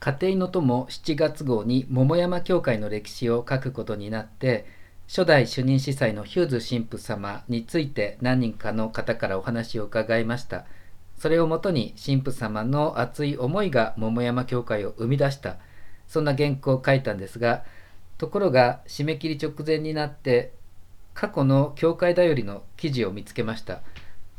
家庭の友7月号に桃山教会の歴史を書くことになって初代主任司祭のヒューズ神父様について何人かの方からお話を伺いました。それをもとに神父様の熱い思いが桃山教会を生み出した。そんな原稿を書いたんですがところが締め切り直前になって過去の教会だよりの記事を見つけました。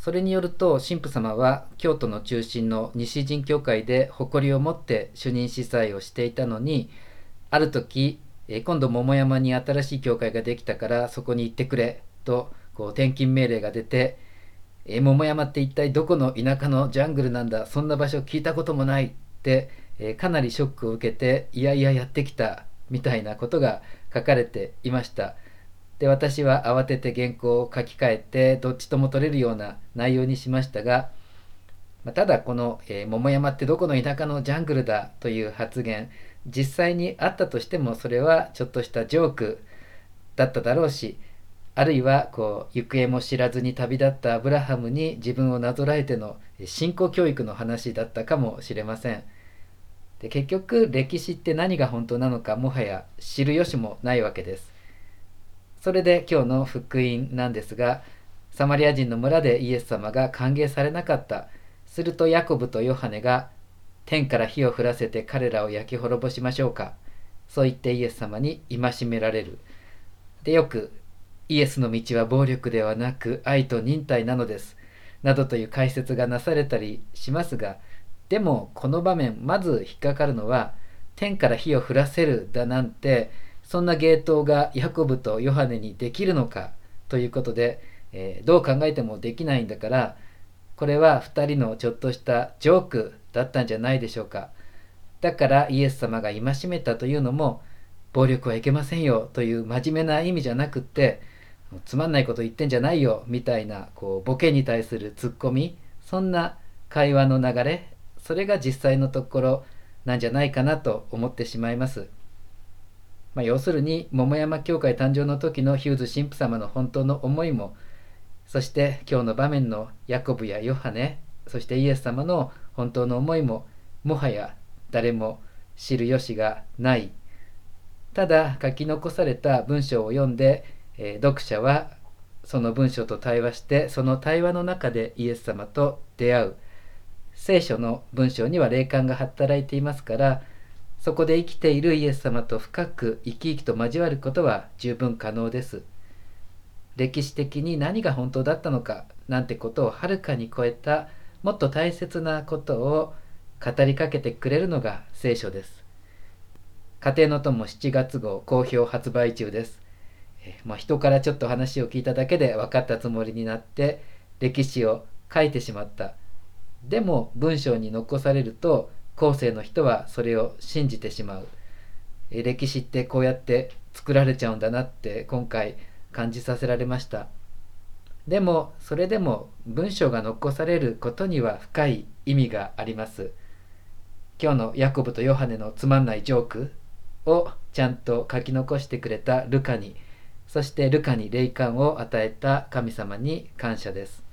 それによると神父様は京都の中心の西陣教会で誇りを持って主任司祭をしていたのにある時今度桃山に新しい教会ができたからそこに行ってくれとこう転勤命令が出てえ桃山って一体どこの田舎のジャングルなんだそんな場所聞いたこともないってかなりショックを受けていやいややってきたみたいなことが書かれていました。で私は慌てて原稿を書き換えてどっちとも取れるような内容にしましたが、まただこの、えー、桃山ってどこの田舎のジャングルだという発言実際にあったとしてもそれはちょっとしたジョークだっただろうしあるいはこう行方も知らずに旅立ったアブラハムに自分をなぞらえての信仰教育の話だったかもしれません。で結局歴史って何が本当なのかもはや知る由もないわけです。それで今日の福音なんですが、サマリア人の村でイエス様が歓迎されなかった。するとヤコブとヨハネが天から火を降らせて彼らを焼き滅ぼしましょうか。そう言ってイエス様に戒められる。で、よくイエスの道は暴力ではなく愛と忍耐なのです。などという解説がなされたりしますが、でもこの場面、まず引っかかるのは、天から火を降らせるだなんて、そんな芸当がヤコブとヨハネにできるのかということで、えー、どう考えてもできないんだからこれは2人のちょっとしたジョークだったんじゃないでしょうかだからイエス様が戒めたというのも暴力はいけませんよという真面目な意味じゃなくってつまんないこと言ってんじゃないよみたいなこうボケに対するツッコミそんな会話の流れそれが実際のところなんじゃないかなと思ってしまいます。まあ、要するに桃山教会誕生の時のヒューズ神父様の本当の思いもそして今日の場面のヤコブやヨハネそしてイエス様の本当の思いももはや誰も知る由がない。ただ書き残された文章を読んで、えー、読者はその文章と対話してその対話の中でイエス様と出会う。聖書の文章には霊感が働いていますからそこで生きているイエス様と深く生き生きと交わることは十分可能です。歴史的に何が本当だったのかなんてことをはるかに超えたもっと大切なことを語りかけてくれるのが聖書です。家庭の友7月号好評発売中です。えまあ、人からちょっと話を聞いただけで分かったつもりになって歴史を書いてしまった。でも文章に残されると後世の人はそれを信じてしまう。歴史ってこうやって作られちゃうんだなって今回感じさせられました。でもそれでも文章が残されることには深い意味があります。今日のヤコブとヨハネのつまんないジョークをちゃんと書き残してくれたルカにそしてルカに霊感を与えた神様に感謝です。